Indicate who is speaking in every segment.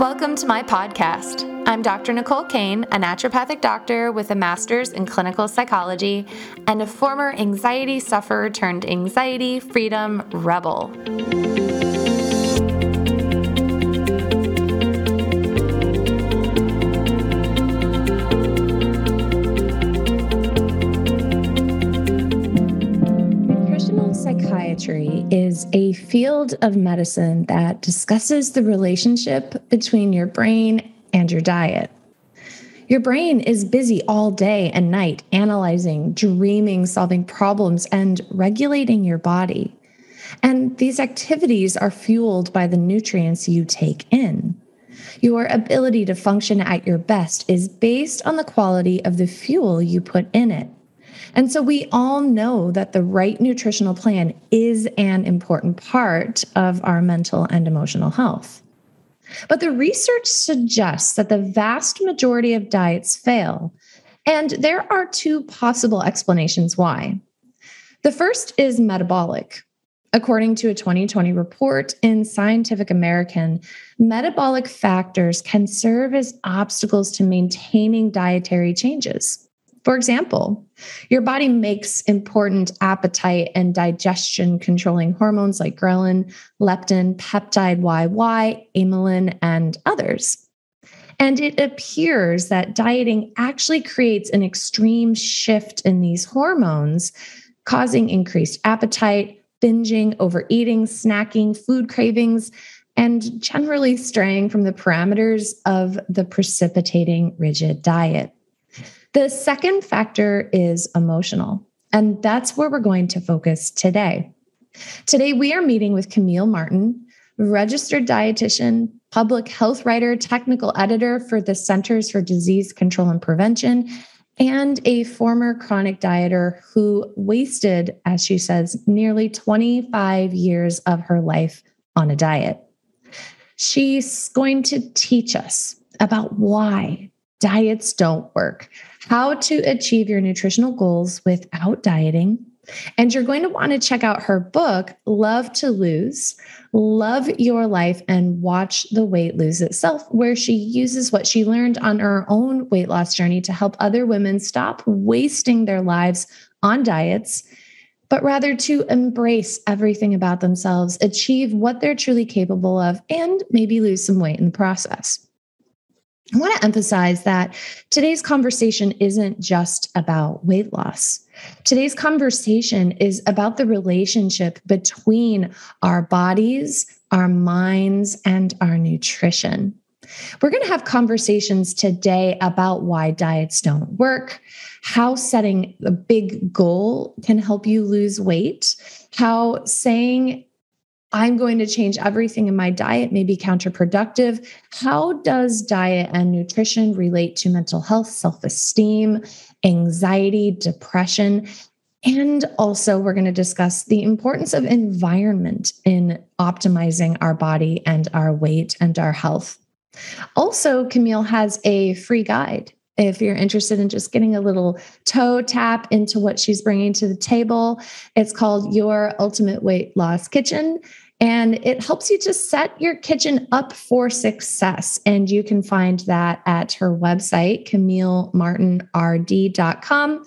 Speaker 1: Welcome to my podcast. I'm Dr. Nicole Cain, a naturopathic doctor with a master's in clinical psychology and a former anxiety sufferer turned anxiety freedom rebel.
Speaker 2: Psychiatry is a field of medicine that discusses the relationship between your brain and your diet. Your brain is busy all day and night analyzing, dreaming, solving problems, and regulating your body. And these activities are fueled by the nutrients you take in. Your ability to function at your best is based on the quality of the fuel you put in it. And so we all know that the right nutritional plan is an important part of our mental and emotional health. But the research suggests that the vast majority of diets fail. And there are two possible explanations why. The first is metabolic. According to a 2020 report in Scientific American, metabolic factors can serve as obstacles to maintaining dietary changes. For example, your body makes important appetite and digestion controlling hormones like ghrelin, leptin, peptide YY, amylin, and others. And it appears that dieting actually creates an extreme shift in these hormones, causing increased appetite, binging, overeating, snacking, food cravings, and generally straying from the parameters of the precipitating rigid diet. The second factor is emotional, and that's where we're going to focus today. Today, we are meeting with Camille Martin, registered dietitian, public health writer, technical editor for the Centers for Disease Control and Prevention, and a former chronic dieter who wasted, as she says, nearly 25 years of her life on a diet. She's going to teach us about why diets don't work, how to achieve your nutritional goals without dieting. And you're going to want to check out her book, Love to Lose, Love Your Life, and Watch the Weight Lose Itself, where she uses what she learned on her own weight loss journey to help other women stop wasting their lives on diets, but rather to embrace everything about themselves, achieve what they're truly capable of, and maybe lose some weight in the process. I want to emphasize that today's conversation isn't just about weight loss. Today's conversation is about the relationship between our bodies, our minds, and our nutrition. We're going to have conversations today about why diets don't work, how setting a big goal can help you lose weight, how saying I'm going to change everything in my diet may be counterproductive. How does diet and nutrition relate to mental health, self esteem, anxiety, depression? And also, we're going to discuss the importance of environment in optimizing our body and our weight and our health. Also, Camille has a free guide if you're interested in just getting a little toe tap into what she's bringing to the table. It's called Your Ultimate Weight Loss Kitchen. And it helps you to set your kitchen up for success. And you can find that at her website, camillemartinrd.com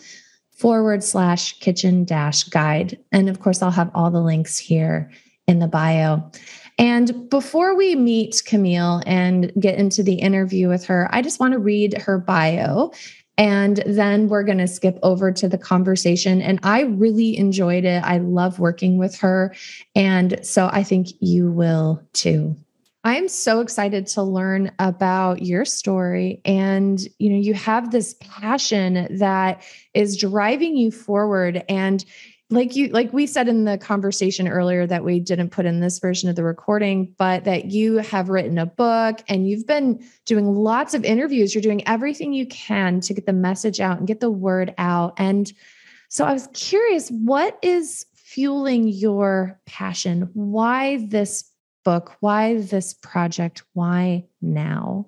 Speaker 2: forward slash kitchen dash guide. And of course, I'll have all the links here in the bio. And before we meet Camille and get into the interview with her, I just want to read her bio. And then we're going to skip over to the conversation. And I really enjoyed it. I love working with her. And so I think you will too. I am so excited to learn about your story and you know you have this passion that is driving you forward and like you like we said in the conversation earlier that we didn't put in this version of the recording but that you have written a book and you've been doing lots of interviews. You're doing everything you can to get the message out and get the word out. And so i was curious what is fueling your passion? Why this book? Why this project? Why now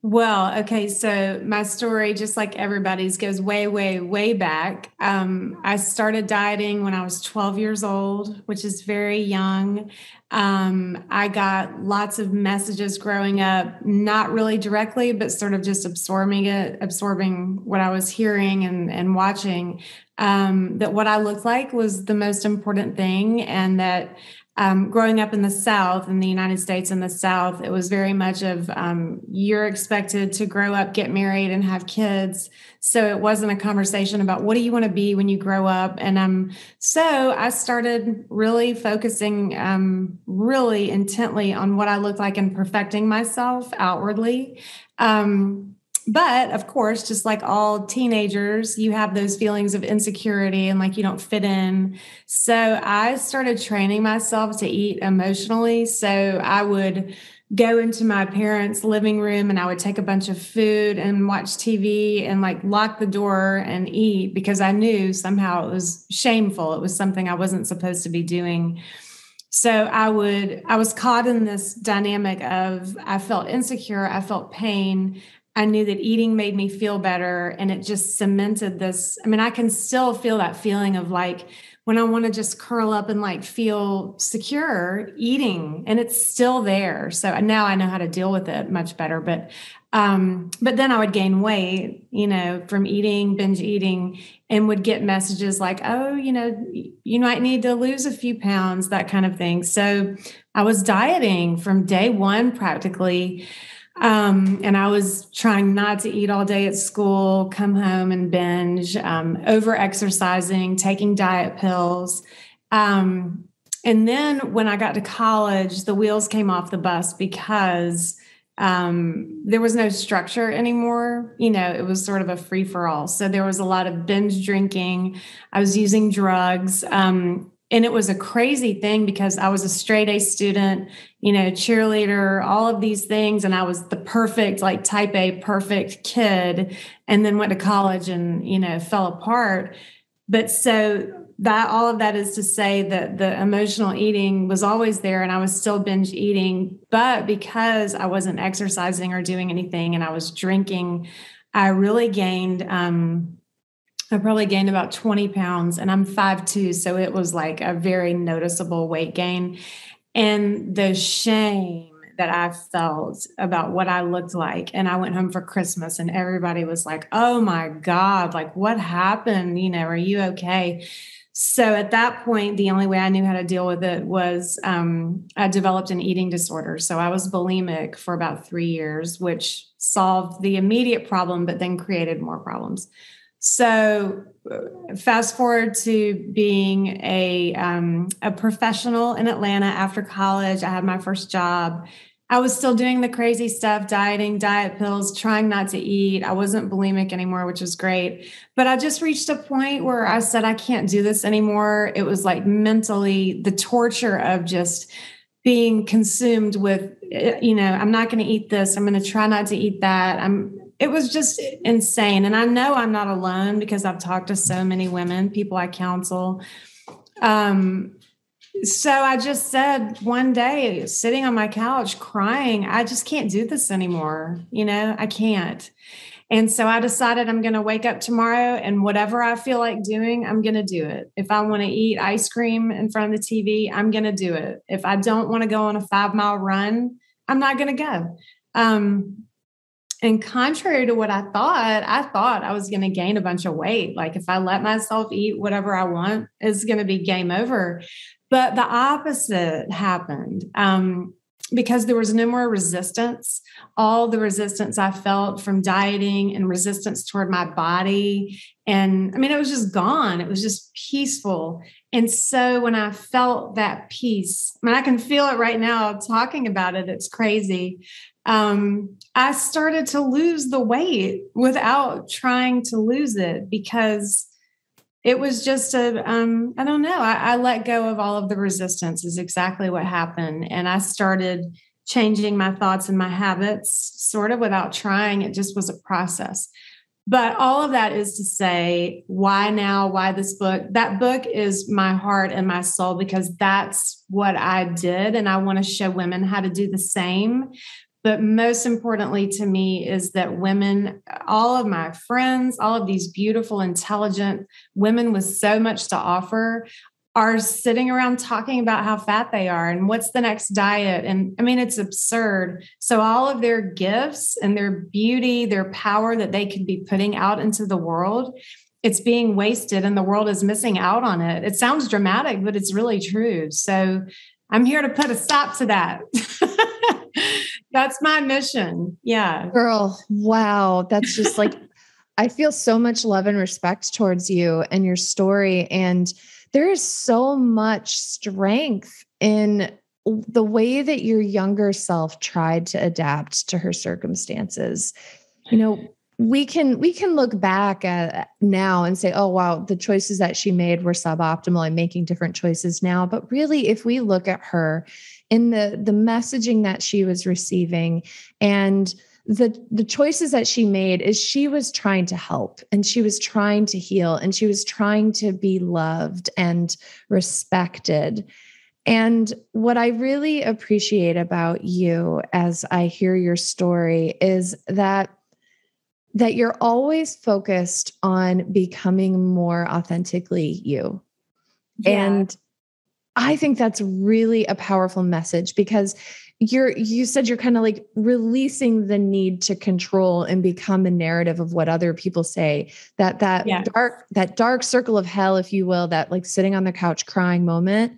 Speaker 3: Well, okay. So my story, just like everybody's, goes way, way, way back. Um, I started dieting when I was 12 years old, which is very young. Um, I got lots of messages growing up, not really directly, but sort of just absorbing it, absorbing what I was hearing and, and watching. Um, that what I looked like was the most important thing, and that um, growing up in the South, in the United States, in the South, it was very much of um, you're expected to grow up, get married, and have kids. So it wasn't a conversation about what do you want to be when you grow up. And um, so I started really focusing um, really intently on what I looked like and perfecting myself outwardly. Um, but of course, just like all teenagers, you have those feelings of insecurity and like you don't fit in. So I started training myself to eat emotionally. So I would go into my parents' living room and I would take a bunch of food and watch TV and like lock the door and eat because I knew somehow it was shameful. It was something I wasn't supposed to be doing. So I would, I was caught in this dynamic of I felt insecure, I felt pain, I knew that eating made me feel better and it just cemented this. I mean, I can still feel that feeling of like when I want to just curl up and like feel secure eating and it's still there. So now I know how to deal with it much better. But um, but then I would gain weight, you know, from eating, binge eating, and would get messages like, oh, you know, you might need to lose a few pounds, that kind of thing. So I was dieting from day one practically. Um, and I was trying not to eat all day at school, come home and binge, um, over exercising, taking diet pills. Um, and then when I got to college, the wheels came off the bus because um, there was no structure anymore. You know, it was sort of a free for all. So there was a lot of binge drinking. I was using drugs. Um, and it was a crazy thing because I was a straight A student, you know, cheerleader, all of these things. And I was the perfect, like type A, perfect kid. And then went to college and, you know, fell apart. But so that all of that is to say that the emotional eating was always there and I was still binge eating. But because I wasn't exercising or doing anything and I was drinking, I really gained, um, I probably gained about 20 pounds and I'm 5'2. So it was like a very noticeable weight gain. And the shame that I felt about what I looked like. And I went home for Christmas and everybody was like, oh my God, like what happened? You know, are you okay? So at that point, the only way I knew how to deal with it was um, I developed an eating disorder. So I was bulimic for about three years, which solved the immediate problem, but then created more problems. So, fast forward to being a um, a professional in Atlanta after college. I had my first job. I was still doing the crazy stuff, dieting, diet pills, trying not to eat. I wasn't bulimic anymore, which was great. But I just reached a point where I said, I can't do this anymore. It was like mentally the torture of just being consumed with, eh, you know, I'm not going to eat this. I'm going to try not to eat that. I'm it was just insane. And I know I'm not alone because I've talked to so many women, people I counsel. Um, so I just said one day, sitting on my couch crying, I just can't do this anymore. You know, I can't. And so I decided I'm going to wake up tomorrow and whatever I feel like doing, I'm going to do it. If I want to eat ice cream in front of the TV, I'm going to do it. If I don't want to go on a five mile run, I'm not going to go. Um, and contrary to what I thought, I thought I was going to gain a bunch of weight. Like if I let myself eat whatever I want, it's going to be game over. But the opposite happened. Um, because there was no more resistance. All the resistance I felt from dieting and resistance toward my body. And I mean, it was just gone. It was just peaceful. And so when I felt that peace, I mean, I can feel it right now talking about it. It's crazy um, I started to lose the weight without trying to lose it because it was just a um, I don't know. I, I let go of all of the resistance, is exactly what happened. And I started changing my thoughts and my habits sort of without trying. It just was a process. But all of that is to say, why now? Why this book? That book is my heart and my soul because that's what I did. And I want to show women how to do the same But most importantly to me is that women, all of my friends, all of these beautiful, intelligent women with so much to offer, are sitting around talking about how fat they are and what's the next diet. And I mean, it's absurd. So, all of their gifts and their beauty, their power that they could be putting out into the world, it's being wasted and the world is missing out on it. It sounds dramatic, but it's really true. So, I'm here to put a stop to that. That's my mission. Yeah.
Speaker 2: Girl, wow. That's just like, I feel so much love and respect towards you and your story. And there is so much strength in the way that your younger self tried to adapt to her circumstances. You know, we can we can look back at now and say oh wow the choices that she made were suboptimal i'm making different choices now. But really if we look at her in the the messaging that she was receiving and the the choices that she made is she was trying to help and she was trying to heal and she was trying to be loved and respected. And what i really appreciate about you as i hear your story is that that you're always focused on becoming more authentically you yeah. and i think that's really a powerful message because you're you said you're kind of like releasing the need to control and become a narrative of what other people say that that yeah. dark that dark circle of hell if you will that like sitting on the couch crying moment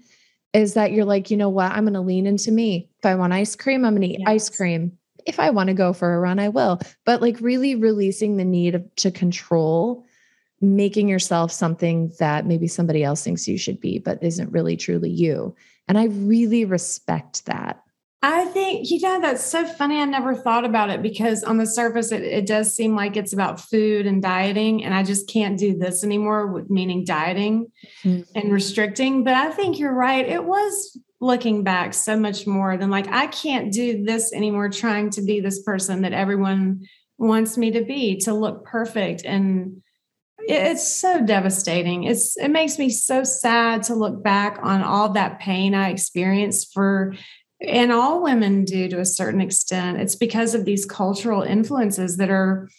Speaker 2: is that you're like you know what i'm going to lean into me if i want ice cream i'm going to eat yes. ice cream if i want to go for a run i will but like really releasing the need to control making yourself something that maybe somebody else thinks you should be but isn't really truly you and i really respect that
Speaker 3: I think, you know, that's so funny. I never thought about it because on the surface, it, it does seem like it's about food and dieting. And I just can't do this anymore, meaning dieting mm-hmm. and restricting. But I think you're right. It was looking back so much more than like, I can't do this anymore, trying to be this person that everyone wants me to be, to look perfect. And it's so devastating. It's it makes me so sad to look back on all that pain I experienced for and all women do to a certain extent. It's because of these cultural influences that are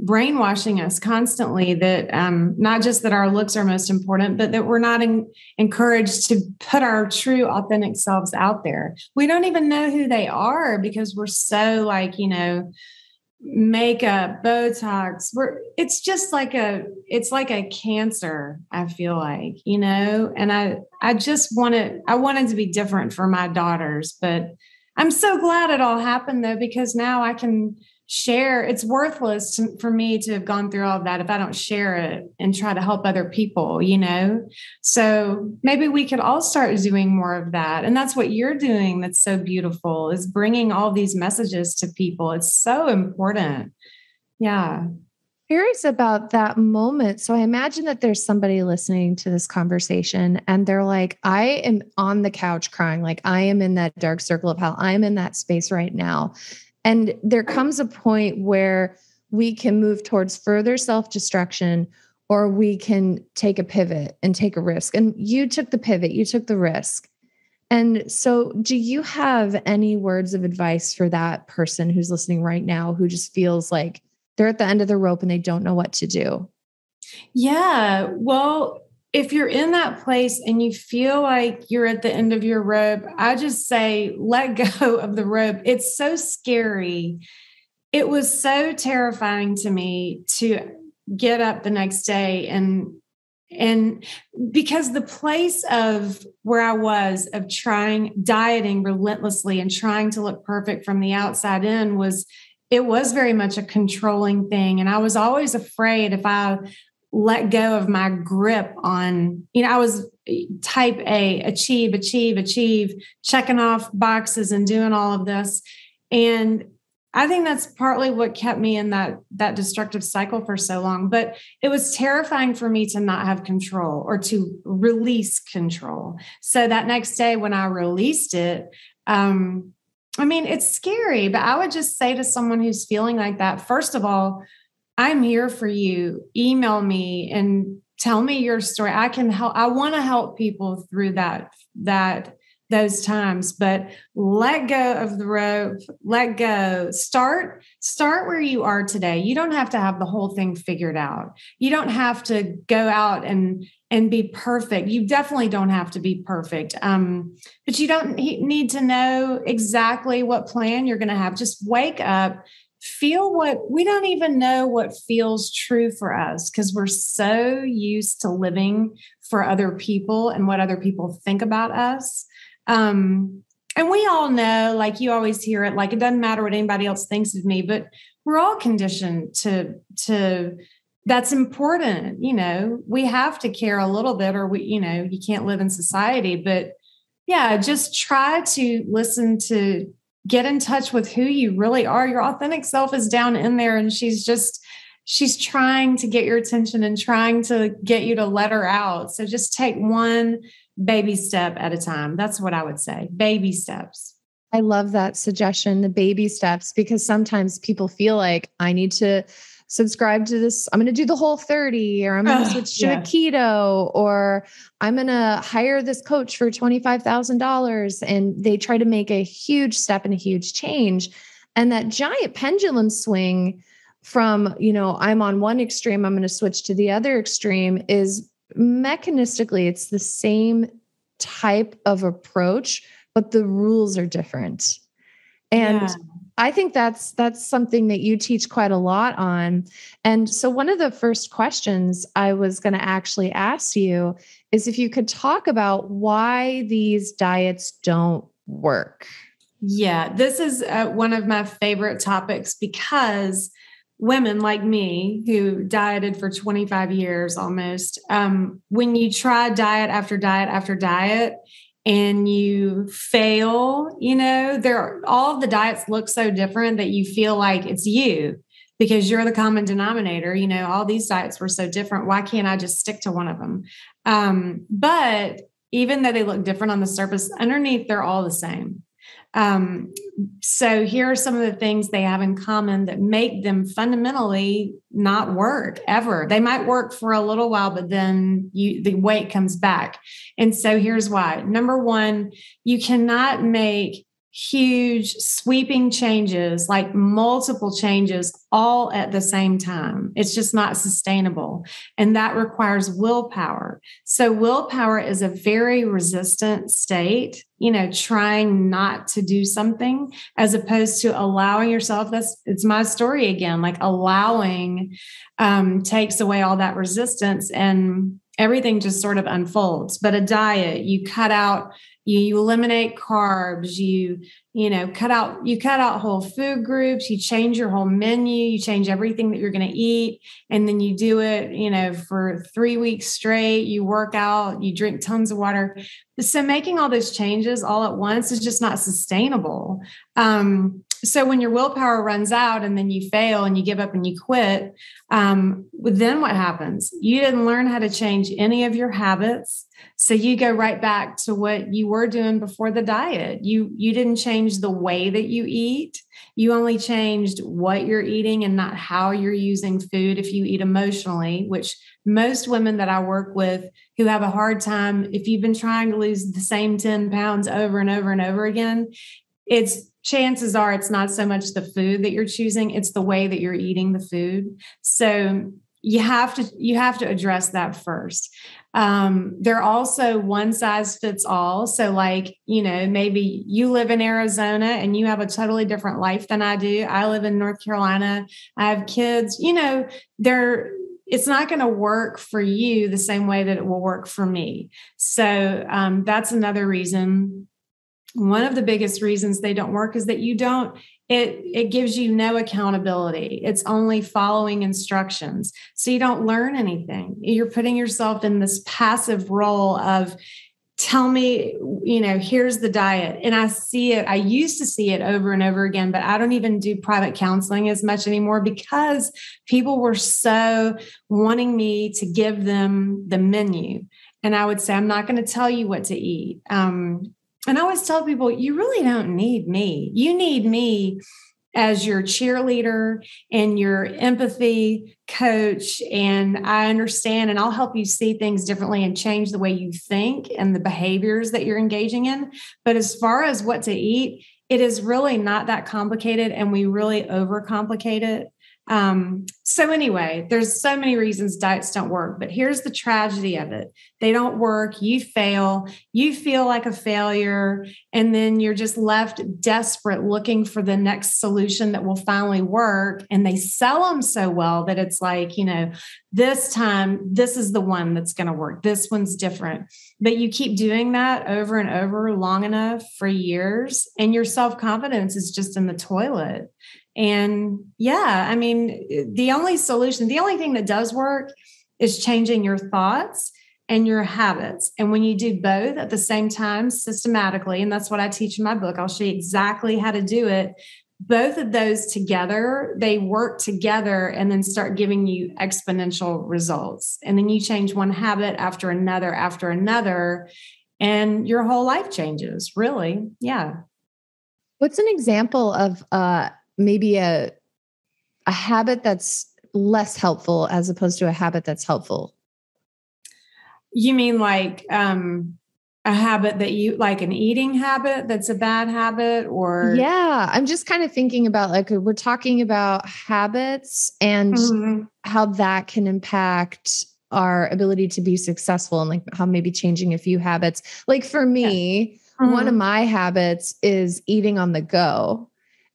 Speaker 3: brainwashing us constantly that um, not just that our looks are most important, but that we're not in, encouraged to put our true authentic selves out there. We don't even know who they are because we're so like, you know, makeup, Botox. We're it's just like a it's like a cancer, I feel like, you know, and I I just wanted I wanted to be different for my daughters, but I'm so glad it all happened though, because now I can share it's worthless to, for me to have gone through all of that if i don't share it and try to help other people you know? So maybe we could all start doing more of that. And that's what you're doing that's so beautiful is bringing all these messages to people. It's so important. Yeah.
Speaker 2: Curious about that moment. So i imagine that there's somebody listening to this conversation and they're like i am on the couch crying. Like i am in that dark circle of hell. I'm in that space right now and there comes a point where we can move towards further self destruction or we can take a pivot and take a risk. And you took the pivot, you took the risk. And so, do you have any words of advice for that person who's listening right now who just feels like they're at the end of the rope and they don't know what to do?
Speaker 3: Yeah. Well, if you're in that place and you feel like you're at the end of your rope, I just say let go of the rope. It's so scary. It was so terrifying to me to get up the next day and and because the place of where I was of trying dieting relentlessly and trying to look perfect from the outside in was it was very much a controlling thing and I was always afraid if I let go of my grip on, you know, I was type A, achieve, achieve, achieve, checking off boxes and doing all of this. And I think that's partly what kept me in that that destructive cycle for so long. But it was terrifying for me to not have control or to release control. So that next day when I released it, um, I mean, it's scary, but I would just say to someone who's feeling like that, first of all, I'm here for you. Email me and tell me your story. I can help. I want to help people through that that those times but let go of the rope let go start start where you are today you don't have to have the whole thing figured out you don't have to go out and and be perfect you definitely don't have to be perfect um, but you don't need to know exactly what plan you're going to have just wake up feel what we don't even know what feels true for us because we're so used to living for other people and what other people think about us um, and we all know, like you always hear it, like it doesn't matter what anybody else thinks of me, but we're all conditioned to to that's important. You know, we have to care a little bit, or we, you know, you can't live in society. But yeah, just try to listen to get in touch with who you really are. Your authentic self is down in there, and she's just she's trying to get your attention and trying to get you to let her out. So just take one baby step at a time. That's what I would say baby steps.
Speaker 2: I love that suggestion, the baby steps, because sometimes people feel like I need to subscribe to this. I'm going to do the whole 30 or I'm going to ah, switch to yeah. a keto or I'm going to hire this coach for $25,000. And they try to make a huge step and a huge change. And that giant pendulum swing from, you know, I'm on one extreme, I'm going to switch to the other extreme is mechanistically, it's the same type of approach, but the rules are different. And yeah. I think that's that's something that you teach quite a lot on. And so one of the first questions I was going to actually ask you is if you could talk about why these diets don't work.
Speaker 3: Yeah, this is uh, one of my favorite topics because women like me who dieted for 25 years almost, um, when you try diet after diet after diet and you fail, you know, there all the diets look so different that you feel like it's you because you're the common denominator. You know, all these diets were so different. Why can't I just stick to one of them? Um, but even though they look different on the surface, underneath they're all the same. Um, so here are some of the things they have in common that make them fundamentally not work ever. They might work for a little while, but then you the weight comes back. And so here's why. Number one, you cannot make huge sweeping changes, like multiple changes all at the same time. It's just not sustainable. And that requires willpower. So, willpower is a very resistant state, you know, trying not to do something as opposed to allowing yourself. That's it's my story again, like allowing um, takes away all that resistance and everything just sort of unfolds. But a diet, you cut out you, you eliminate carbs you you know cut out you cut out whole food groups you change your whole menu you change everything that you're going to eat and then you do it you know for three weeks straight you work out you drink tons of water. So making all those changes all at once is just not sustainable. Um, so when your willpower runs out and then you fail and you give up and you quit um, then what happens? You didn't learn how to change any of your habits. So you go right back to what you were doing before the diet. You you didn't change the way that you eat. You only changed what you're eating and not how you're using food if you eat emotionally which most women that i work with who have a hard time if you've been trying to lose the same 10 pounds over and over and over again it's chances are it's not so much the food that you're choosing it's the way that you're eating the food. So you have to you have to address that first. Um, they're also one size fits all. So like you know maybe you live in arizona and you have a totally different life than i do. I live in north carolina. I have kids. You know they're it's not going to work for you the same way that it will work for me. So um, that's another reason one of the biggest reasons they don't work is that you don't it it gives you no accountability. It's only following instructions. So you don't learn anything. You're putting yourself in this passive role of tell me you know here's the diet. And i see it i used to see it over and over again but i don't even do private counseling as much anymore because people were so wanting me to give them the menu. And i would say i'm not going to tell you what to eat. Um, and I always tell people, you really don't need me. You need me as your cheerleader and your empathy coach. And I understand and I'll help you see things differently and change the way you think and the behaviors that you're engaging in. But as far as what to eat, it is really not that complicated and we really overcomplicate it. Um, so anyway, there's so many reasons diets don't work, but here's the tragedy of it. They don't work, you fail, you feel like a failure, and then you're just left desperate looking for the next solution that will finally work. And they sell them so well that it's like, you know, this time, this is the one that's going to work. This one's different. But you keep doing that over and over long enough for years, and your self confidence is just in the toilet. And yeah, I mean, the only solution, the only thing that does work is changing your thoughts and your habits. And when you do both at the same time systematically, and that's what I teach in my book, I'll show you exactly how to do it. Both of those together, they work together and then start giving you exponential results. And then you change one habit after another after another, and your whole life changes, really. Yeah.
Speaker 2: What's an example of uh, maybe a a habit that's less helpful as opposed to a habit that's helpful
Speaker 3: you mean like um a habit that you like an eating habit that's a bad habit or
Speaker 2: yeah i'm just kind of thinking about like we're talking about habits and mm-hmm. how that can impact our ability to be successful and like how maybe changing a few habits like for me yeah. mm-hmm. one of mm-hmm. my habits is eating on the go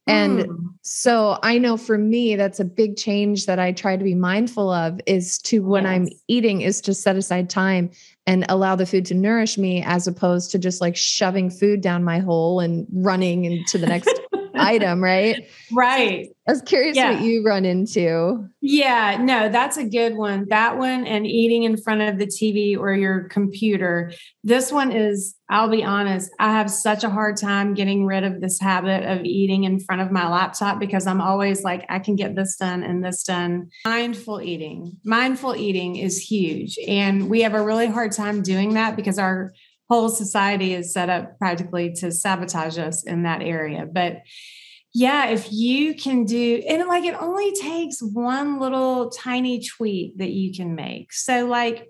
Speaker 2: and mm. so I know for me, that's a big change that I try to be mindful of is to when yes. I'm eating, is to set aside time and allow the food to nourish me as opposed to just like shoving food down my hole and running into the next item, right?
Speaker 3: Right.
Speaker 2: I was curious yeah. what you run into.
Speaker 3: Yeah, no, that's a good one. That one and eating in front of the TV or your computer. This one is, I'll be honest, I have such a hard time getting rid of this habit of eating in front of my laptop because I'm always like, I can get this done and this done. Mindful eating. Mindful eating is huge. And we have a really hard time doing that because our whole society is set up practically to sabotage us in that area. But yeah, if you can do, and like it only takes one little tiny tweak that you can make. So, like,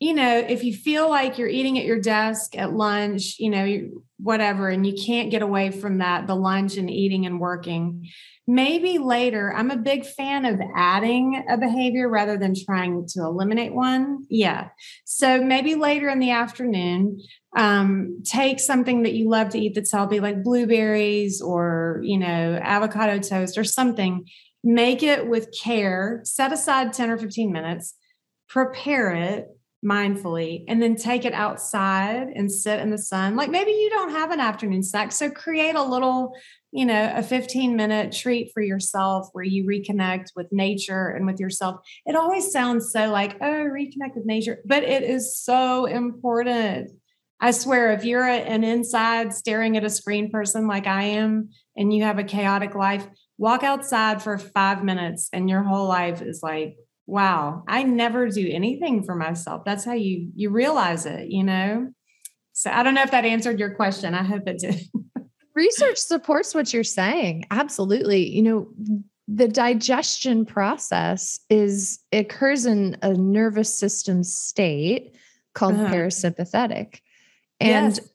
Speaker 3: you know, if you feel like you're eating at your desk at lunch, you know, whatever, and you can't get away from that, the lunch and eating and working, maybe later, I'm a big fan of adding a behavior rather than trying to eliminate one. Yeah. So maybe later in the afternoon, um, take something that you love to eat that's healthy, like blueberries or, you know, avocado toast or something. Make it with care, set aside 10 or 15 minutes, prepare it mindfully, and then take it outside and sit in the sun. Like maybe you don't have an afternoon snack. So create a little, you know, a 15 minute treat for yourself where you reconnect with nature and with yourself. It always sounds so like, oh, reconnect with nature, but it is so important I swear, if you're an inside staring at a screen person like I am, and you have a chaotic life, walk outside for five minutes, and your whole life is like, wow, I never do anything for myself. That's how you you realize it, you know. So I don't know if that answered your question. I hope it did.
Speaker 2: Research supports what you're saying. Absolutely. You know, the digestion process is occurs in a nervous system state called uh-huh. parasympathetic and yes.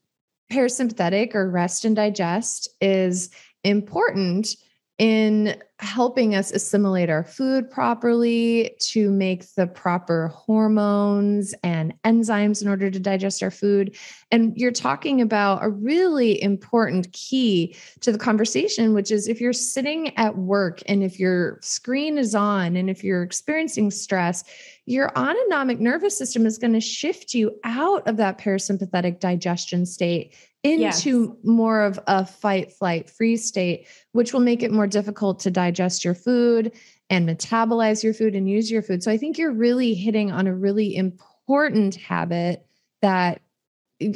Speaker 2: parasympathetic or rest and digest is important in helping us assimilate our food properly, to make the proper hormones and enzymes in order to digest our food. And you're talking about a really important key to the conversation, which is if you're sitting at work and if your screen is on and if you're experiencing stress, your autonomic nervous system is going to shift you out of that parasympathetic digestion state into yes. more of a fight, flight, free state, which will make it more difficult to digest your food and metabolize your food and use your food. So I think you're really hitting on a really important habit that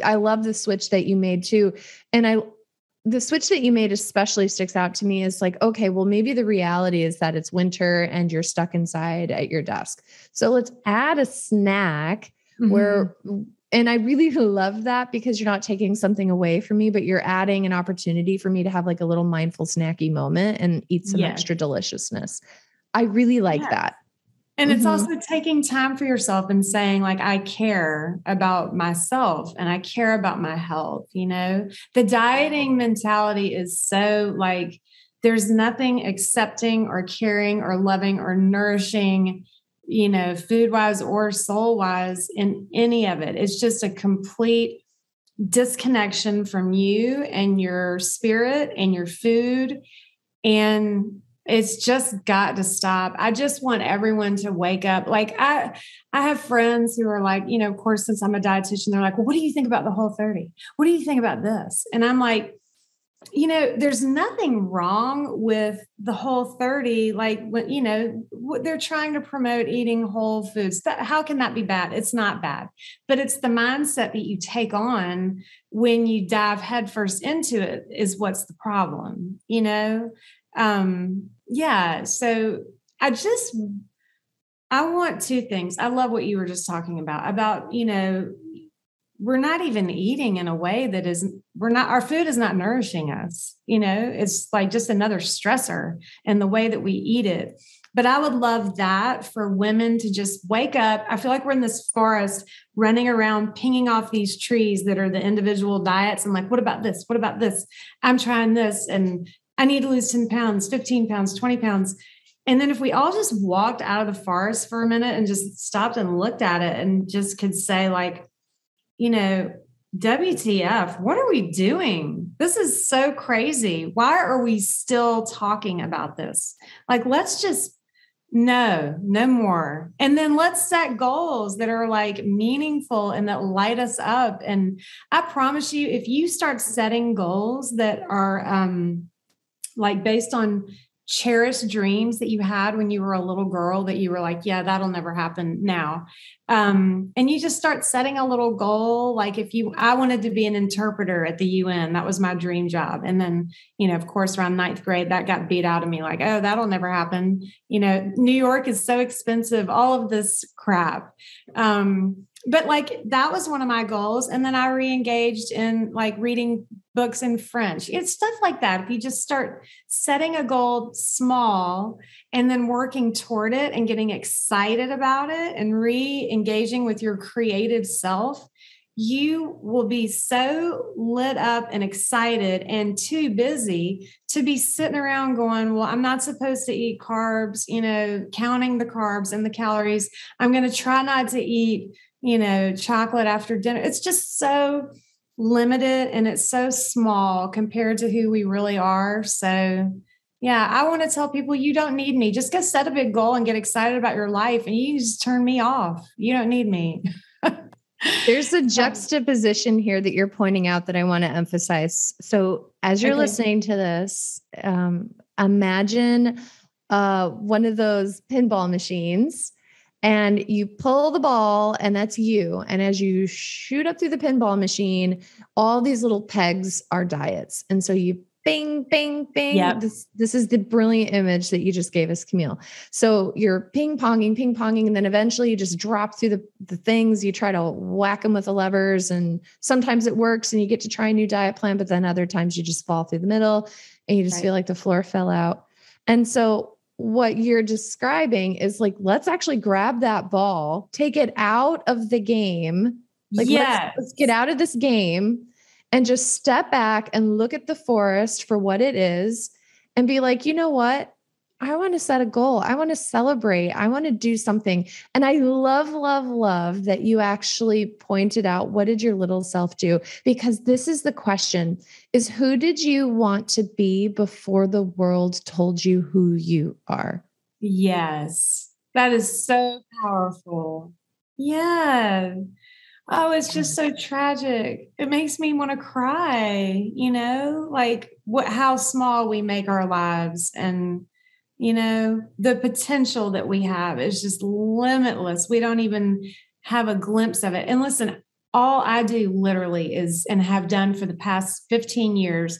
Speaker 2: I love the switch that you made too. And I the switch that you made especially sticks out to me is like, okay, well, maybe the reality is that it's winter and you're stuck inside at your desk. So let's add a snack mm-hmm. where and I really love that because you're not taking something away from me, but you're adding an opportunity for me to have like a little mindful snacky moment and eat some yes. extra deliciousness. I really like yes. that.
Speaker 3: And mm-hmm. it's also taking time for yourself and saying, like, I care about myself and I care about my health. You know, the dieting mentality is so like, there's nothing accepting or caring or loving or nourishing, you know, food wise or soul wise in any of it. It's just a complete disconnection from you and your spirit and your food. And it's just got to stop i just want everyone to wake up like i i have friends who are like you know of course since i'm a dietitian they're like well what do you think about the whole 30 what do you think about this and i'm like you know there's nothing wrong with the whole 30 like you know they're trying to promote eating whole foods. That how can that be bad? It's not bad. But it's the mindset that you take on when you dive headfirst into it is what's the problem you know? Um yeah so i just i want two things. I love what you were just talking about about you know we're not even eating in a way that is we're not our food is not nourishing us you know? It's like just another stressor in the way that we eat it. But i would love that for women to just wake up. I feel like we're in this forest running around pinging off these trees that are the individual diets. And like what about this? What about this? I'm trying this and I need to lose 10 pounds, 15 pounds, 20 pounds. And then if we all just walked out of the forest for a minute and just stopped and looked at it and just could say, like, you know, WTF, what are we doing? This is so crazy. Why are we still talking about this? Like, let's just no, no more. And then let's set goals that are like meaningful and that light us up. And I promise you, if you start setting goals that are um, like based on cherished dreams that you had when you were a little girl that you were like, yeah, that'll never happen now. Um, and you just start setting a little goal. Like if you, I wanted to be an interpreter at the UN, that was my dream job. And then, you know, of course, around ninth grade, that got beat out of me like, oh, that'll never happen. You know, New York is so expensive, all of this crap. Um, but like that was one of my goals. And then i re-engaged in like reading books in french. It's stuff like that. If you just start setting a goal small and then working toward it and getting excited about it and re-engaging with your creative self you will be so lit up and excited and too busy to be sitting around going, Well, I'm not supposed to eat carbs, you know, counting the carbs and the calories. I'm going to try not to eat you know, chocolate after dinner. It's just so limited and it's so small compared to who we really are. So, yeah, I want to tell people you don't need me. Just go set a big goal and get excited about your life, and you just turn me off. You don't need me.
Speaker 2: There's a juxtaposition here that you're pointing out that I want to emphasize. So, as you're okay. listening to this, um, imagine uh, one of those pinball machines and you pull the ball and that's you. And as you shoot up through the pinball machine all these little pegs are diets. And so you bing bing bing. Yep. this this is the brilliant image that you just gave us camille. So you're ping ponging ping ponging and then eventually you just drop through the, the things. You try to whack them with the levers and sometimes it works and you get to try a new diet plan but then other times you just fall through the middle and you just right. feel like the floor fell out. And so what you're describing is like, let's actually grab that ball, take it out of the game. Like, yes. let's, let's get out of this game and just step back and look at the forest for what it is and be like, you know what? I want to set a goal. I want to celebrate. I want to do something. And I love, love, love that you actually pointed out what did your little self do? Because this is the question is who did you want to be before the world told you who you are?
Speaker 3: Yes. That is so powerful. Yeah. Oh, it's just so tragic. It makes me want to cry, you know, like what how small we make our lives and you know the potential that we have is just limitless. We don't even have a glimpse of it. And listen all i do literally is and have done for the past 15 years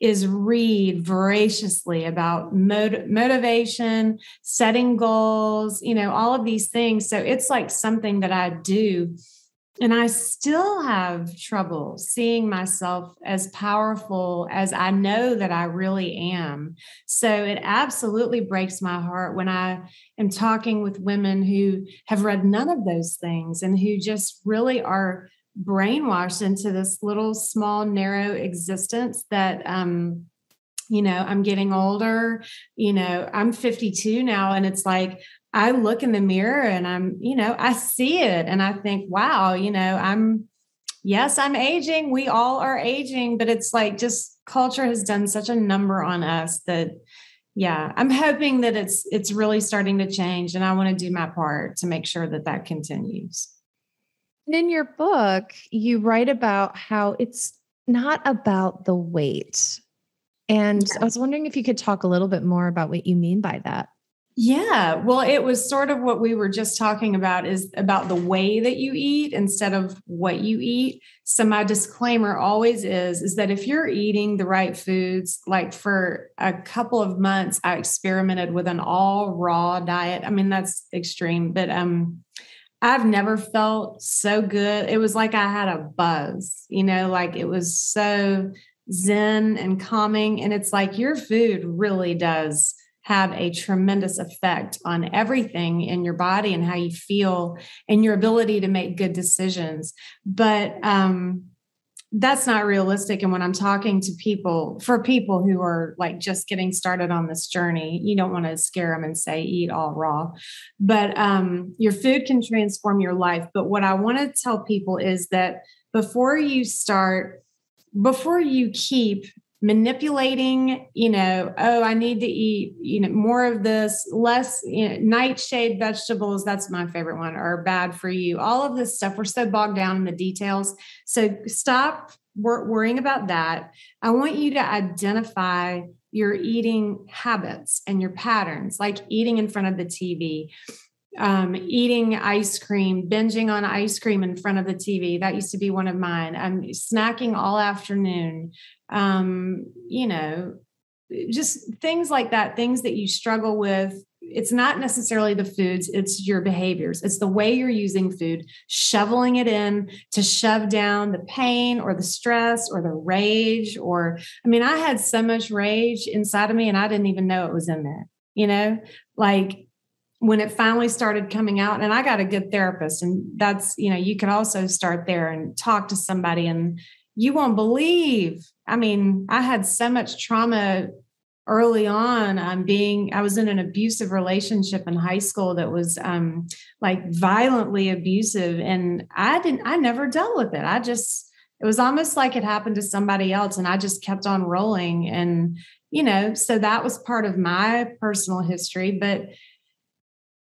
Speaker 3: is read voraciously about mot- motivation setting goals you know all of these things. So it's like something that i do and I still have trouble seeing myself as powerful as I know that I really am. So it absolutely breaks my heart when I am talking with women who have read none of those things and who just really are brainwashed into this little small narrow existence that um you know i'm getting older you know i'm 52 now and it's like I look in the mirror and I'm, you know, I see it and I think, wow, you know, I'm, yes, I'm aging. We all are aging, but it's like just culture has done such a number on us that, yeah, I'm hoping that it's it's really starting to change, and I want to do my part to make sure that that continues.
Speaker 2: In your book, you write about how it's not about the weight. And yeah. I was wondering if you could talk a little bit more about what you mean by that.
Speaker 3: Yeah, well, it was sort of what we were just talking about is about the way that you eat instead of what you eat. So my disclaimer always is is that if you're eating the right foods, like for a couple of months I experimented with an all raw diet. I mean, that's extreme, but um I've never felt so good. It was like I had a buzz, you know, like it was so zen and calming and it's like your food really does have a tremendous effect on everything in your body and how you feel and your ability to make good decisions. But um, that's not realistic. And when I'm talking to people, for people who are like just getting started on this journey, you don't want to scare them and say, eat all raw. But um, your food can transform your life. But what I want to tell people is that before you start, before you keep manipulating you know oh i need to eat you know more of this less you know, nightshade vegetables that's my favorite one are bad for you all of this stuff. We're so bogged down in the details. So stop worrying about that. I want you to identify your eating habits and your patterns like eating in front of the tv um, eating ice cream, binging on ice cream in front of the TV. That used to be one of mine. I'm snacking all afternoon, um, you know, just things like that, things that you struggle with. It's not necessarily the foods, it's your behaviors. It's the way you're using food, shoveling it in to shove down the pain or the stress or the rage. Or, I mean, I had so much rage inside of me and I didn't even know it was in there, you know, like when it finally started coming out and i got a good therapist and that's you know you could also start there and talk to somebody and you won't believe. I mean, I had so much trauma early on um, being i was in an abusive relationship in high school that was um, like violently abusive and i didn't i never dealt with it i just it was almost like it happened to somebody else and i just kept on rolling and you know so that was part of my personal history but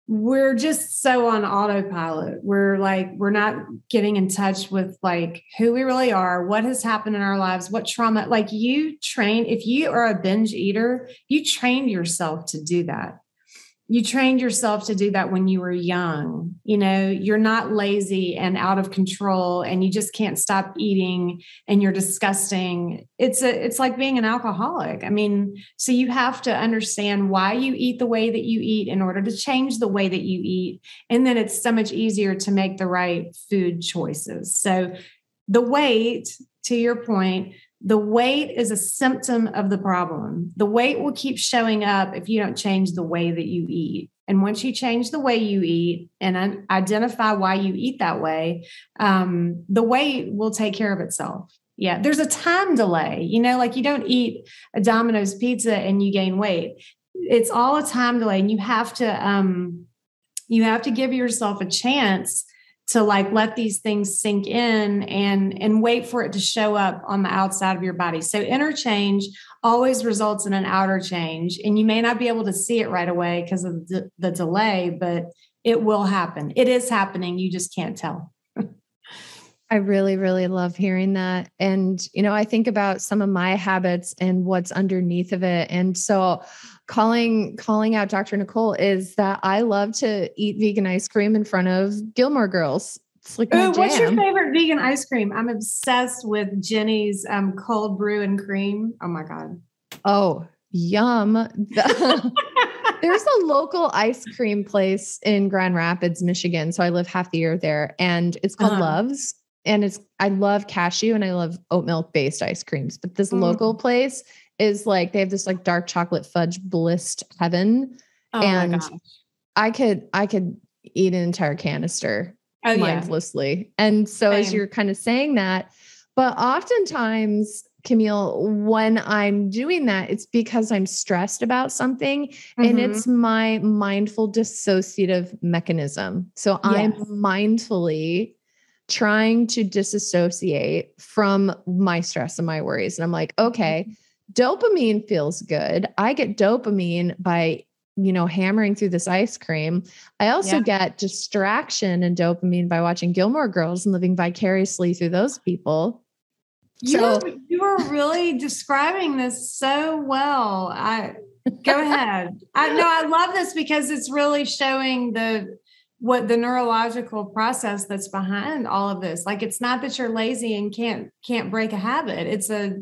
Speaker 3: we're just so on autopilot. We're like, we're not getting in touch with like who we really are, what has happened in our lives, what trauma. Like you train, if you are a binge eater, you train yourself to do that you trained yourself to do that when you were young. You know, you're not lazy and out of control and you just can't stop eating and you're disgusting. It's a it's like being an alcoholic. I mean, so you have to understand why you eat the way that you eat in order to change the way that you eat and then it's so much easier to make the right food choices. So the weight to your point the weight is a symptom of the problem. The weight will keep showing up if you don't change the way that you eat. And once you change the way you eat and identify why you eat that way, um, the weight will take care of itself. Yeah, there's a time delay. You know, like you don't eat a Domino's pizza and you gain weight. It's all a time delay, and you have to um, you have to give yourself a chance to like let these things sink in and and wait for it to show up on the outside of your body so interchange always results in an outer change and you may not be able to see it right away because of the, the delay but it will happen it is happening you just can't tell
Speaker 2: I really, really love hearing that. And, you know, I think about some of my habits and what's underneath of it. And so calling calling out Dr. Nicole is that I love to eat vegan ice cream in front of Gilmore Girls. It's like
Speaker 3: Ooh, what's your favorite vegan ice cream? I'm obsessed with Jeni's um, cold brew and cream. Oh my god.
Speaker 2: Oh, yum. There's a local ice cream place in Grand Rapids, Michigan. So I live half the year there and it's called uh-huh. Love's. And it's, I love cashew and I love oat milk based ice creams. But this mm. local place is like, they have this like dark chocolate fudge blissed heaven. Oh and I could, I could eat an entire canister oh, mindlessly. Yeah. And so Same. as you're kind of saying that, but oftentimes Camille, when I'm doing that, it's because I'm stressed about something mm-hmm. and it's my mindful dissociative mechanism. So yes. I'm mindfully trying to disassociate from my stress and my worries. And I'm like, okay, mm-hmm. Dopamine feels good. I get dopamine by, you know, hammering through this ice cream. I also yeah. get distraction and dopamine by watching Gilmore Girls and living vicariously through those people.
Speaker 3: So you, you are really describing this so well. I go ahead. I know I love this because it's really showing the what the neurological process that's behind all of this. Like it's not that you're lazy and can't can't break a habit. It's a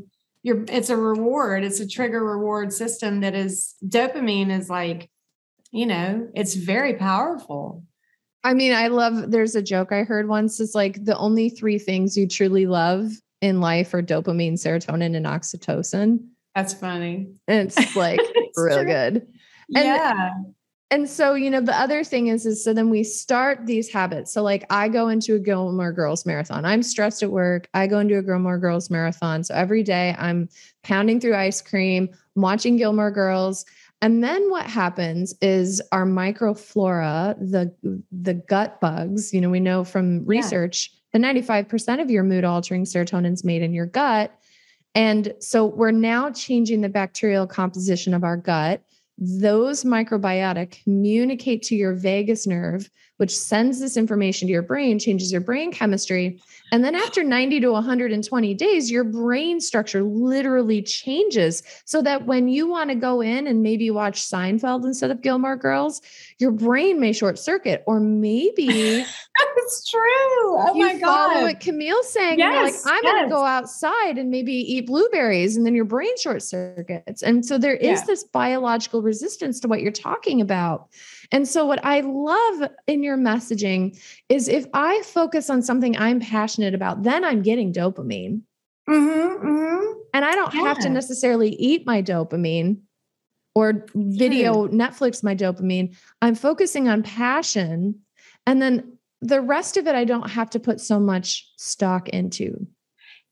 Speaker 3: you're it's a reward. It's a trigger reward system that is dopamine is like, you know, it's very powerful.
Speaker 2: I mean, I love there's a joke I heard once. It's like the only three things you truly love in life are dopamine, serotonin, and oxytocin.
Speaker 3: That's funny.
Speaker 2: And it's like it's real true. good. And,
Speaker 3: yeah.
Speaker 2: And so, you know, the other thing is, is so then we start these habits. So, like, I go into a Gilmore Girls marathon. I'm stressed at work. I go into a Gilmore Girls marathon. So every day I'm pounding through ice cream, watching Gilmore Girls. And then what happens is our microflora, the the gut bugs, you know, we know from research the 95% of your mood altering serotonin is made in your gut. And so we're now changing the bacterial composition of our gut. Those microbiota communicate to your vagus nerve, which sends this information to your brain, changes your brain chemistry. And then after 90 to 120 days, your brain structure literally changes so that when you want to go in and maybe watch Seinfeld instead of Gilmore Girls, your brain may short circuit, or maybe
Speaker 3: it's true. Oh
Speaker 2: you
Speaker 3: my God.
Speaker 2: Follow what Camille's saying. Yes, like, I'm yes. going to go outside and maybe eat blueberries, and then your brain short circuits. And so there is yeah. this biological resistance to what you're talking about. And so, what I love in your messaging is if I focus on something I'm passionate about, then I'm getting dopamine.
Speaker 3: Mm-hmm, mm-hmm.
Speaker 2: And I don't yeah. have to necessarily eat my dopamine or video Netflix my dopamine. I'm focusing on passion. And then the rest of it, I don't have to put so much stock into.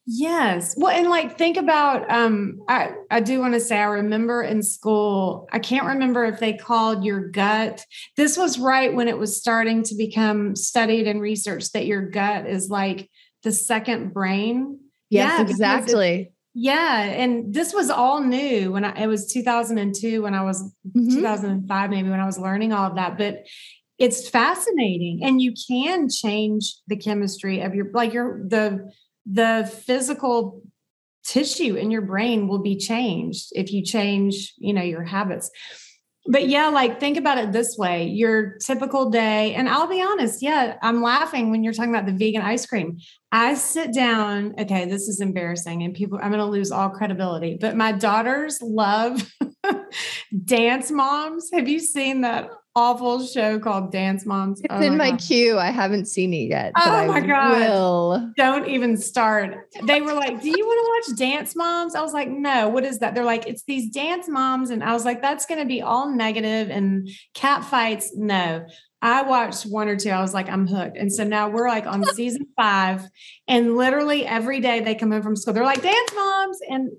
Speaker 3: Yes. Well, and like think about um I I do want to say I remember in school, I can't remember if they called your gut. This was right when it was starting to become studied and researched that your gut is like the second brain.
Speaker 2: Yes, yeah, exactly.
Speaker 3: Yeah, and this was all new when I it was 2002 when I was mm-hmm. 2005 maybe when I was learning all of that, but it's fascinating and you can change the chemistry of your like your the the physical tissue in your brain will be changed if you change you know your habits. But yeah like think about it this way your typical day and i'll be honest yeah i'm laughing when you're talking about the vegan ice cream. I sit down okay this is embarrassing and people i'm going to lose all credibility but my daughters love dance moms. Have you seen that awful show called Dance Moms.
Speaker 2: It's oh in my, my queue. I haven't seen it yet.
Speaker 3: Oh my
Speaker 2: I
Speaker 3: god!
Speaker 2: Will.
Speaker 3: Don't even start. They were like, "Do you want to watch Dance Moms?" I was like, "No. What is that?" They're like, "It's these dance moms," and I was like, "That's going to be all negative and cat fights." No. I watched one or two. I was like, I'm hooked. And so now we're like on season five, and literally every day they come home from school. They're like, dance moms. And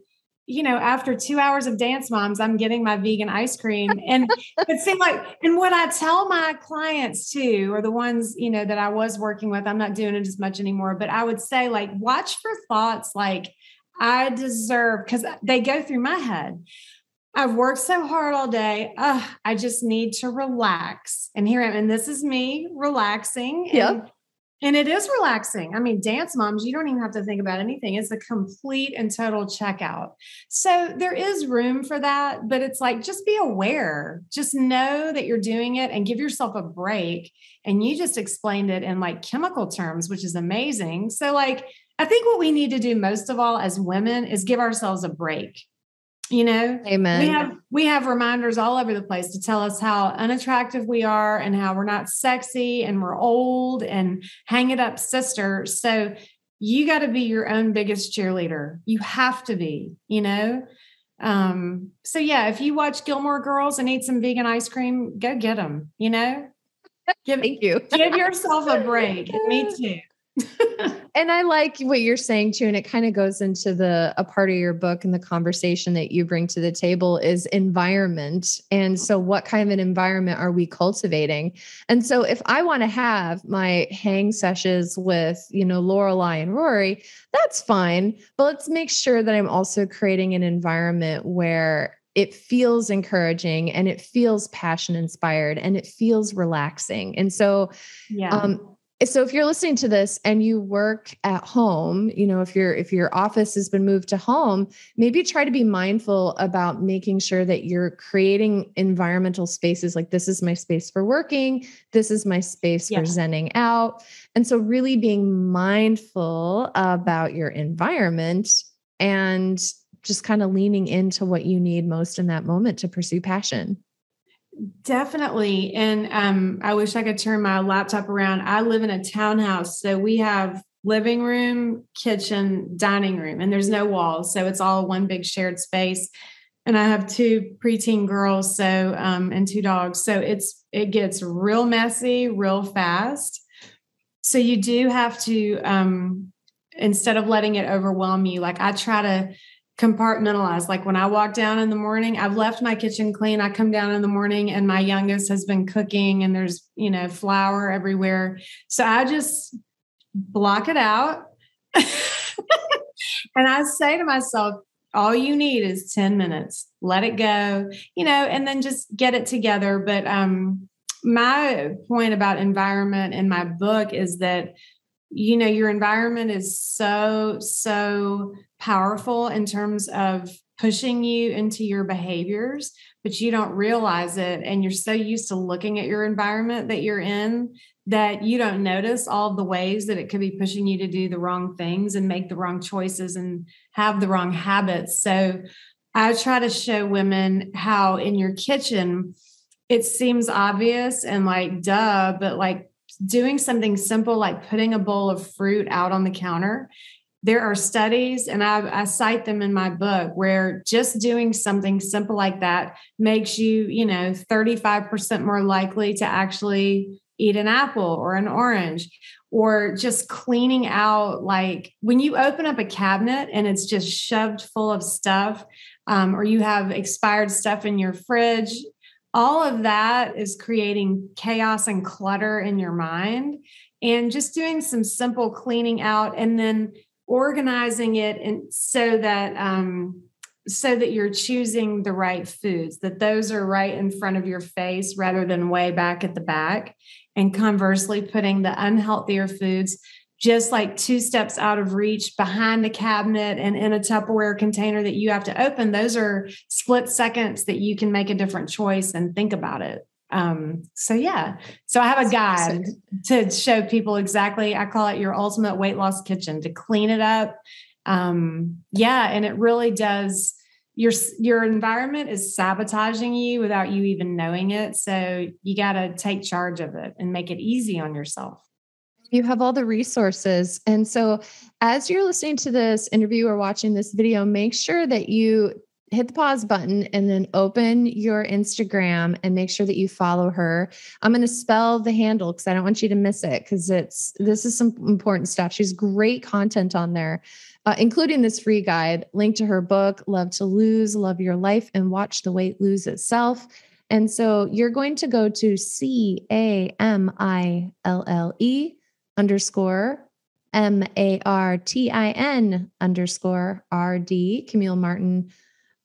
Speaker 3: you know, after two hours of dance moms, I'm getting my vegan ice cream. And it seemed like, and what I tell my clients too, or the ones, you know, that I was working with, I'm not doing it as much anymore, but I would say, like, watch for thoughts like, I deserve, because they go through my head. I've worked so hard all day. Uh, I just need to relax. And here I am. And this is me relaxing.
Speaker 2: Yep.
Speaker 3: And it is relaxing. I mean, dance moms, you don't even have to think about anything. It's a complete and total checkout. So there is room for that, but it's like just be aware. Just know that you're doing it and give yourself a break. And you just explained it in like chemical terms, which is amazing. So, like, I think what we need to do most of all as women is give ourselves a break. You know
Speaker 2: amen.
Speaker 3: we have we have reminders all over the place to tell us how unattractive we are and how we're not sexy and we're old and hang it up sister. So you got to be your own biggest cheerleader. You have to be you know? Um so yeah if you watch gilmore girls and eat some vegan ice cream go get them you know?
Speaker 2: Give, thank you.
Speaker 3: Give yourself a break. Me too
Speaker 2: and I like what you're saying too. And it kind of goes into the a part of your book and the conversation that you bring to the table is environment. And so what kind of an environment are we cultivating? And so if I want to have my hang sessions with, you know, Lorelai and Rory, that's fine. But let's make sure that I'm also creating an environment where it feels encouraging and it feels passion inspired and it feels relaxing. And so yeah. um so if you're listening to this and you work at home you know if your if your office has been moved to home maybe try to be mindful about making sure that you're creating environmental spaces like this is my space for working this is my space yeah. for zenning out and so really being mindful about your environment and just kind of leaning into what you need most in that moment to pursue passion
Speaker 3: Definitely. And um, I wish I could turn my laptop around. I live in a townhouse. So we have living room, kitchen, dining room, and there's no walls. So it's all one big shared space. And I have two preteen girls, so um, and two dogs. So it's it gets real messy real fast. So you do have to um, instead of letting it overwhelm you, like I try to compartmentalize. Like when I walk down in the morning, I've left my kitchen clean. I come down in the morning and my youngest has been cooking and there's, you know, flour everywhere. So I just block it out. and I say to myself, all you need is 10 minutes. Let it go, you know, and then just get it together. But um my point about environment in my book is that you know your environment is so so powerful in terms of pushing you into your behaviors but you don't realize it and you're so used to looking at your environment that you're in that you don't notice all the ways that it could be pushing you to do the wrong things and make the wrong choices and have the wrong habits. So i try to show women how in your kitchen it seems obvious and like duh but like doing something simple like putting a bowl of fruit out on the counter there are studies and I, I, cite them in my book where just doing something simple like that makes you you know 35% more likely to actually eat an apple or an orange or just cleaning out like when you open up a cabinet and it's just shoved full of stuff um, or you have expired stuff in your fridge all of that is creating chaos and clutter in your mind. And just doing some simple cleaning out and then organizing it and so that um, so that you're choosing the right foods that those are right in front of your face rather than way back at the back and conversely putting the unhealthier foods just like two steps out of reach behind the cabinet and in a Tupperware container that you have to open, those are split seconds that you can make a different choice and think about it. Um, so yeah, so I have a guide to show people exactly. I call it your ultimate weight loss kitchen to clean it up. Um, yeah, and it really does. Your your environment is sabotaging you without you even knowing it. So you got to take charge of it and make it easy on yourself
Speaker 2: you have all the resources. And so, as you're listening to this interview or watching this video, make sure that you hit the pause button and then open your Instagram and make sure that you follow her. I'm going to spell the handle because I don't want you to miss it because it's this is some important stuff. She's great content on there. Uh, including this free guide, link to her book, Love to Lose, Love Your Life, and Watch the Weight Lose Itself. And so you're going to go to C A M I L L E underscore M A R T I N underscore R D, Camille Martin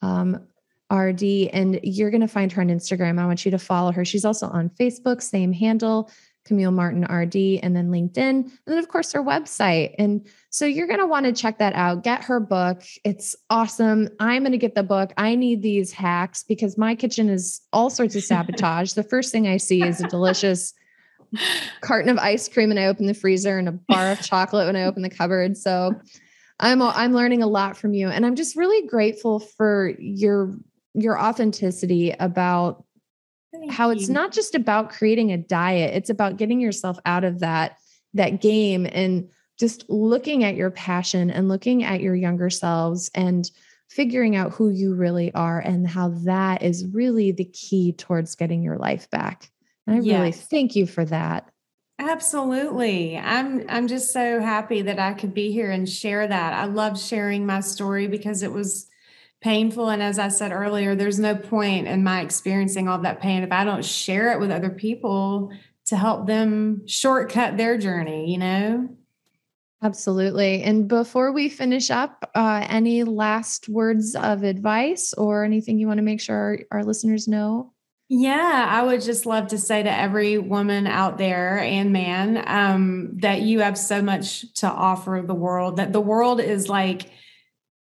Speaker 2: um, RD. And you're going to find her on Instagram. I want you to follow her. She's also on Facebook, same handle, Camille Martin RD, and then LinkedIn. And then, of course, her website. And so you're going to want to check that out. Get her book. It's awesome. I'm going to get the book. I need these hacks because my kitchen is all sorts of sabotage. the first thing I see is a delicious carton of ice cream and I open the freezer and a bar of chocolate when I open the cupboard. So I'm I'm learning a lot from you and I'm just really grateful for your your authenticity about Thank how you. it's not just about creating a diet, it's about getting yourself out of that that game and just looking at your passion and looking at your younger selves and figuring out who you really are and how that is really the key towards getting your life back. And I yes. really thank you for that.
Speaker 3: Absolutely. I'm I'm just so happy that I could be here and share that. I love sharing my story because it was painful and as I said earlier, there's no point in my experiencing all that pain if I don't share it with other people to help them shortcut their journey, you know?
Speaker 2: Absolutely. And before we finish up, uh, any last words of advice or anything you want to make sure our, our listeners know?
Speaker 3: Yeah, I would just love to say to every woman out there and man um, that you have so much to offer the world, that the world is like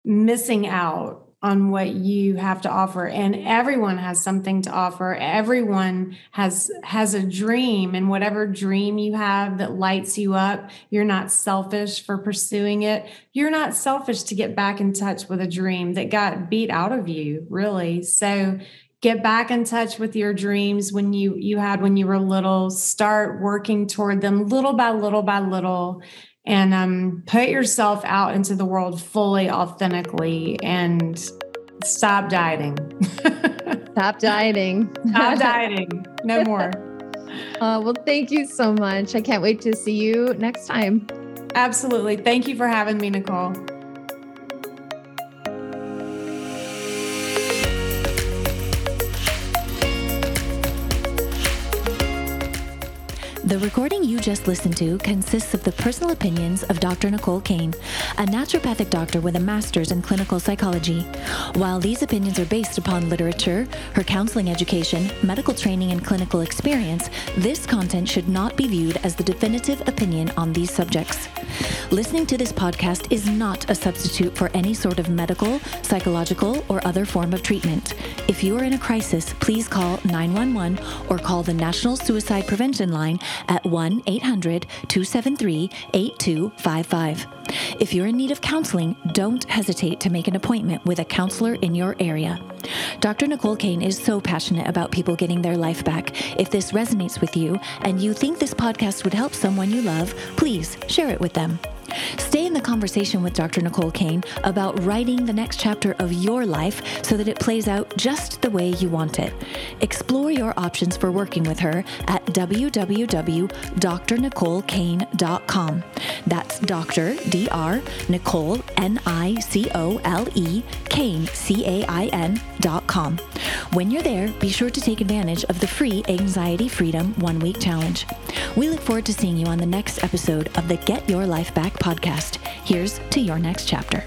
Speaker 3: missing out on what you have to offer. And everyone has something to offer. Everyone has has a dream and whatever dream you have that lights you up you're not selfish for pursuing it. You're not selfish to get back in touch with a dream that got beat out of you really. So get back in touch with your dreams when you you had when you were little. Start working toward them little by little by little and um, put yourself out into the world fully authentically and stop dieting.
Speaker 2: Stop dieting.
Speaker 3: Stop dieting. No more.
Speaker 2: Uh, well thank you so much. I can't wait to see you next time.
Speaker 3: Absolutely. Thank you for having me nicole
Speaker 4: The recording you just listened to consists of the personal opinions of Dr. Nicole Cain, a naturopathic doctor with a master's in clinical psychology. While these opinions are based upon literature, her counseling education, medical training, and clinical experience, this content should not be viewed as the definitive opinion on these subjects. Listening to this podcast is not a substitute for any sort of medical, psychological, or other form of treatment. If you are in a crisis, please call 911 or call the National Suicide Prevention Line at 1 800 273 8255. If you're in need of counseling, don't hesitate to make an appointment with a counselor in your area. Dr. Nicole Cain is so passionate about people getting their life back. If this resonates with you and you think this podcast would help someone you love, please share it with them. Stay in the conversation with Dr. Nicole Cain about writing the next chapter of your life so that it plays out just the way you want it. Explore your options for working with her at www.drnicolecain.com. That's Dr. D R Nicole N I C O L E Cain C A I N.com. When you're there, be sure to take advantage of the free Anxiety Freedom One Week Challenge. We look forward to seeing you on the next episode of the Get Your Life Back podcast. Here's to your next chapter.